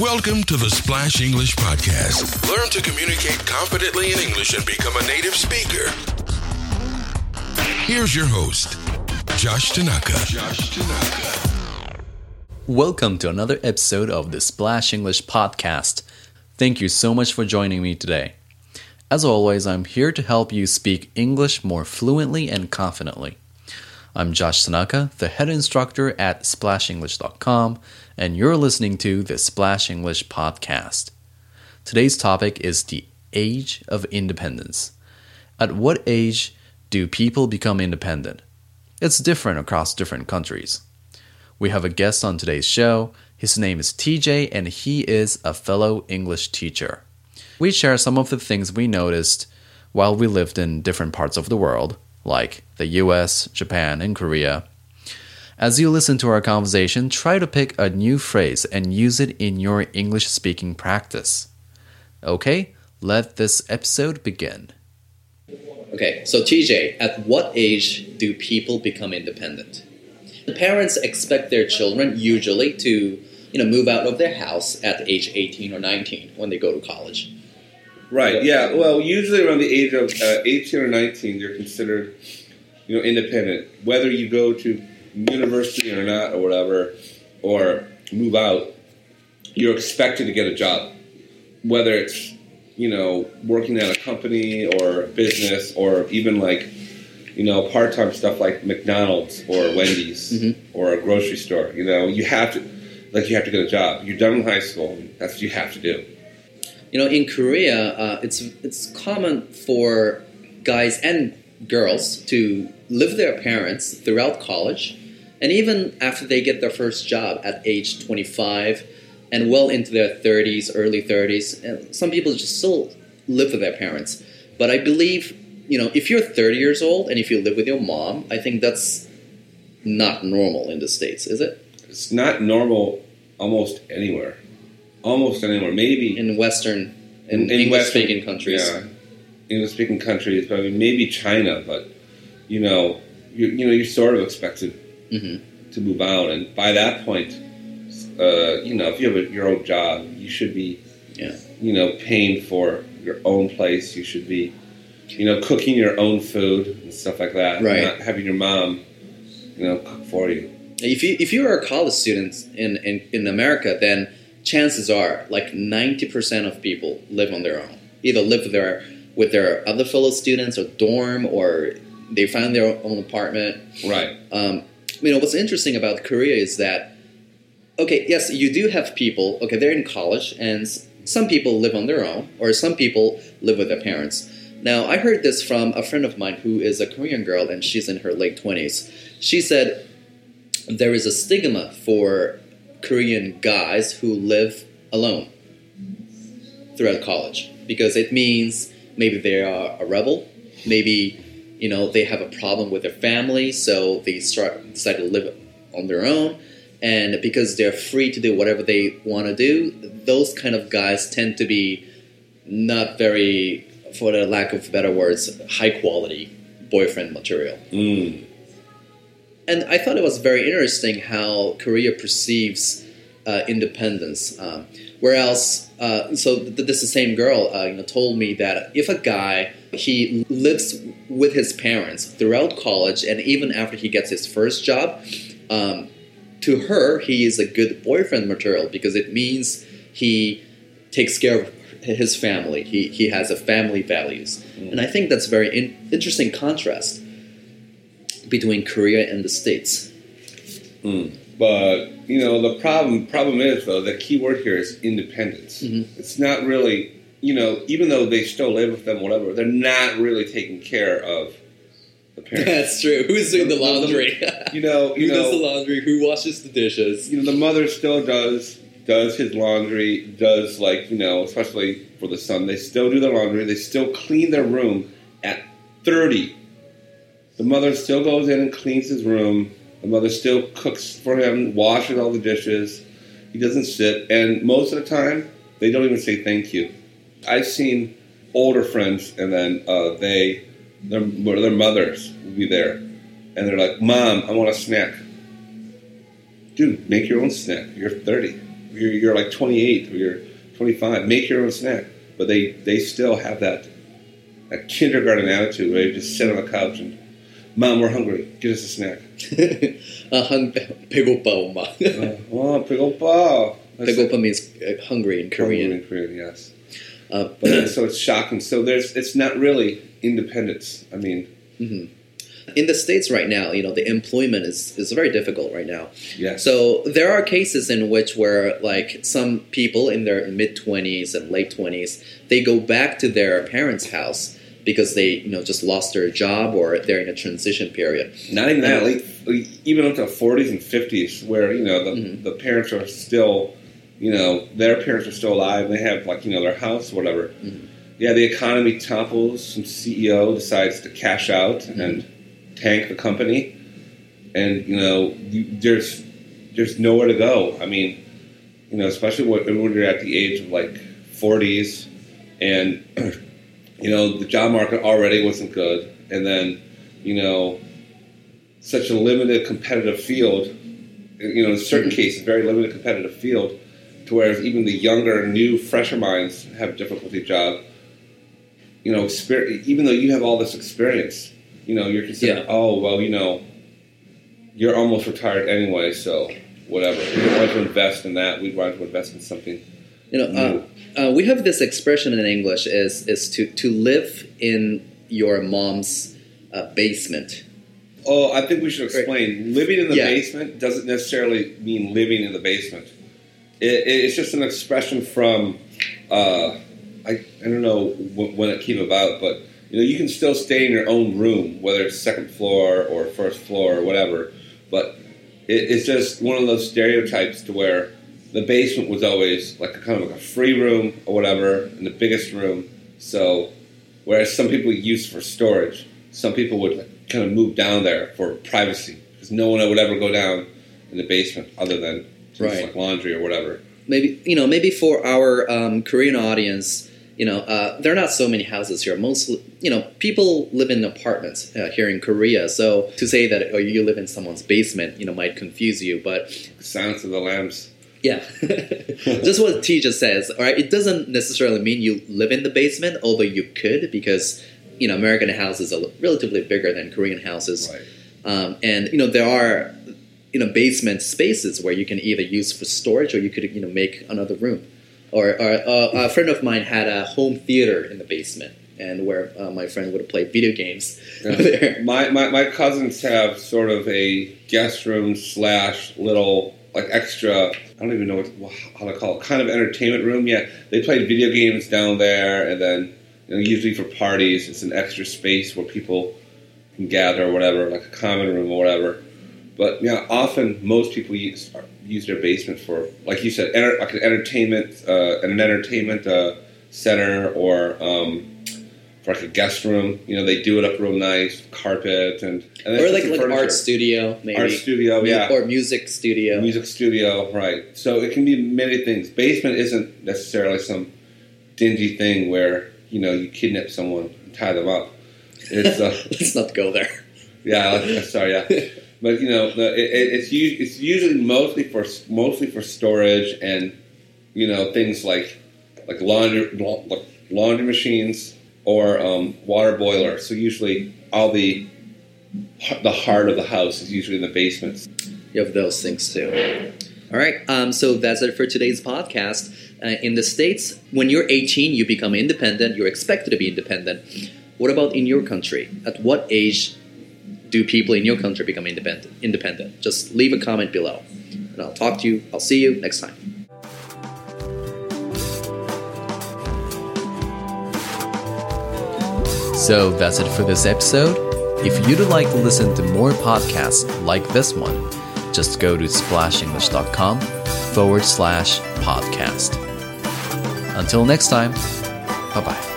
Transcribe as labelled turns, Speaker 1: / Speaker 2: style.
Speaker 1: Welcome to the Splash English Podcast. Learn to communicate confidently in English and become a native speaker. Here's your host, Josh Tanaka. Josh Tanaka.
Speaker 2: Welcome to another episode of the Splash English Podcast. Thank you so much for joining me today. As always, I'm here to help you speak English more fluently and confidently. I'm Josh Tanaka, the head instructor at splashenglish.com, and you're listening to the Splash English Podcast. Today's topic is the age of independence. At what age do people become independent? It's different across different countries. We have a guest on today's show. His name is TJ, and he is a fellow English teacher. We share some of the things we noticed while we lived in different parts of the world like the US, Japan, and Korea. As you listen to our conversation, try to pick a new phrase and use it in your English speaking practice. Okay, let this episode begin. Okay, so TJ, at what age do people become independent? The parents expect their children usually to, you know, move out of their house at age 18 or 19 when they go to college.
Speaker 3: Right. Yeah. Well, usually around the age of uh, 18 or 19, you're considered, you know, independent. Whether you go to university or not, or whatever, or move out, you're expected to get a job. Whether it's, you know, working at a company or a business, or even like, you know, part-time stuff like McDonald's or Wendy's
Speaker 2: Mhm.
Speaker 3: or a grocery store. You know, you have to, like, you have to get a job. You're done in high school. That's what you have to do.
Speaker 2: You know, in Korea, uh, it's it's common for guys and girls to live with their parents throughout college, and even after they get their first job at age 25, and well into their 30s, early 30s. And some people just still live with their parents. But I believe, you know, if you're 30 years old and if you live with your mom, I think that's not normal in the states, is it?
Speaker 3: It's not normal almost anywhere. Almost anywhere. Maybe
Speaker 2: In Western, in,
Speaker 3: In- in
Speaker 2: English-speaking countries.
Speaker 3: Yeah, English speaking countries, but I mean, maybe China, but you know, you, you know, you're sort of expected
Speaker 2: hmm
Speaker 3: to move out, and by that point, uh, you know, if you have a, your own job, you should be,
Speaker 2: Yeah.
Speaker 3: you know, paying for your own place. You should be, you know, cooking your own food and stuff like that.
Speaker 2: Right.
Speaker 3: Not having your mom, you know, cook for you.
Speaker 2: If you if you are a college student in, in, in America, then chances are like ninety percent of people live on their own. Either live with their with their other fellow students or dorm, or they find their own apartment.
Speaker 3: Right.
Speaker 2: Um, you know what's interesting about Korea is that okay, yes, you do have people. Okay, they're in college, and some people live on their own, or some people live with their parents. Now, I heard this from a friend of mine who is a Korean girl, and she's in her late twenties. She said there is a stigma for Korean guys who live alone throughout college because it means maybe they are a rebel, maybe you know they have a problem with their family, so they start decide to live on their own, and because they're free to do whatever they want to do, those kind of guys tend to be not very, for the lack of better words, high quality boyfriend material.
Speaker 3: Mm.
Speaker 2: And I thought it was very interesting how Korea perceives uh, independence. Um, whereas, uh, so th- this the same girl uh, you know, told me that if a guy he lives with his parents throughout college and even after he gets his first job, um, to her he is a good boyfriend material because it means he takes care of his family. He he has a family values, and I think that's a very in- interesting contrast between Korea and the States.
Speaker 3: Mm. But you know the problem problem is though the key word here is independence.
Speaker 2: Mhm.
Speaker 3: It's not really you know even though they still live with them whatever they're not really taking care of the parents.
Speaker 2: That's true. Who's doing the laundry?
Speaker 3: you know you
Speaker 2: Who does the laundry? Who washes the dishes?
Speaker 3: you know the mother still does does his laundry does like you know especially for the son they still do their laundry they still clean their room at thirty. The mother still goes in and cleans his room. The mother still cooks for him, washes all the dishes. He doesn't sit, and most of the time, they don't even say thank you. I've seen older friends, and then uh, they, their, their mothers will be there, and they're like, "Mom, I want a snack." Dude, make your own snack. You're 30. you're, you're like 28 or you're 25. Make your own snack. But they, they still have that, that kindergarten attitude where you just sit on the couch and, Mom, we're hungry. Get us a snack.
Speaker 2: 아, 한, 배고파, 엄마.
Speaker 3: uh, oh, 배고파. That's
Speaker 2: 배고파 means uh, hungry in Korean.
Speaker 3: In Korean, yes.
Speaker 2: Uh,
Speaker 3: But so it's shocking. So there's, it's not really independence. I mean,
Speaker 2: in the states right now, you know, the employment is is very difficult right now.
Speaker 3: yes.
Speaker 2: So there are cases in which where like some people in their mid twenties and late twenties, they go back to their parents' house because they you know just lost their job or they're in a transition period.
Speaker 3: Not even that, like even up to forties and fifties, where you know the,
Speaker 2: Mhm.
Speaker 3: the parents are still, you know, their parents are still alive. and They have like you know their house, whatever.
Speaker 2: Mhm.
Speaker 3: Yeah, the economy topples. Some CEO decides to cash out and tank the company, and you know you, there's there's nowhere to go. I mean, you know, especially when, when you're at the age of like forties, and you know the job market already wasn't good, and then you know such a limited competitive field, you know, in certain mm-hmm. cases, very limited competitive field, to where even the younger, new, fresher minds have difficulty job. You know, even though you have all this experience, you know, you're considered,
Speaker 2: Yeah.
Speaker 3: oh, well, you know, you're almost retired anyway, so whatever. We want to invest in that. We'd want to invest in something.
Speaker 2: You know, uh, uh, we have this expression in English is is to to live in your mom's uh, basement.
Speaker 3: Oh, I think we should explain. Living in the
Speaker 2: Yeah.
Speaker 3: basement doesn't necessarily mean living in the basement. It, it- it's just an expression from, uh, I, I don't know wh- when it came about, but you know, you can still stay in your own room, whether it's second floor or first floor or whatever. But it, it's just one of those stereotypes to where the basement was always like a kind of like a free room or whatever, in the biggest room. So, whereas some people use for storage, some people would like, kind of move down there for privacy because no one would ever go down in the basement other than
Speaker 2: Right.
Speaker 3: like laundry or whatever.
Speaker 2: maybe you know maybe for our um, Korean audience, you know, uh, there are not so many houses here. Mostly, you know, people live in apartments uh, here in Korea. So to say that oh, you live in someone's basement, you know, might confuse you. But
Speaker 3: Silence of the Lambs.
Speaker 2: Yeah, just what T just says. All right, it doesn't necessarily mean you live in the basement, although you could because you know American houses are relatively bigger than Korean houses.
Speaker 3: Right.
Speaker 2: Um, and you know there are you know basement spaces where you can either use for storage or you could you know make another room. Or, or uh, a friend of mine had a home theater in the basement, and where uh, my friend would play video games there.
Speaker 3: My, my my cousins have sort of a guest room slash little like extra. I don't even know what how to call it. Kind of entertainment room. Yeah, they play video games down there, and then you know, usually for parties, it's an extra space where people can gather or whatever, like a common room or whatever. But yeah, often most people use use their basement for, like you said, enter, like an entertainment, uh, an entertainment uh, center or. Um, for like a guest room, you know, they do it up real nice, carpet and, and
Speaker 2: or like like
Speaker 3: furniture.
Speaker 2: art studio, maybe
Speaker 3: art studio, yeah,
Speaker 2: or music studio.
Speaker 3: music studio, right? So it can be many things. Basement isn't necessarily some dingy thing where you know you kidnap someone and tie them up. It's uh,
Speaker 2: Let's not go there.
Speaker 3: yeah, sorry, yeah, but you know, the, it, it- it's it's usually mostly for mostly for storage and you know things like like laundry like laundry machines or um, water boiler. So usually all the the heart of the house is usually in the basement.
Speaker 2: You have those things too. All right, um, so that's it for today's podcast. Uh, in the States, when you're 18, you become independent. You're expected to be independent. What about in your country? At what age do people in your country become independent? Independent. Just leave a comment below, and I'll talk to you. I'll see you next time. So that's it for this episode. If you'd like to listen to more podcasts like this one, just go to splashenglish.com forward slash podcast. Until next time, bye bye.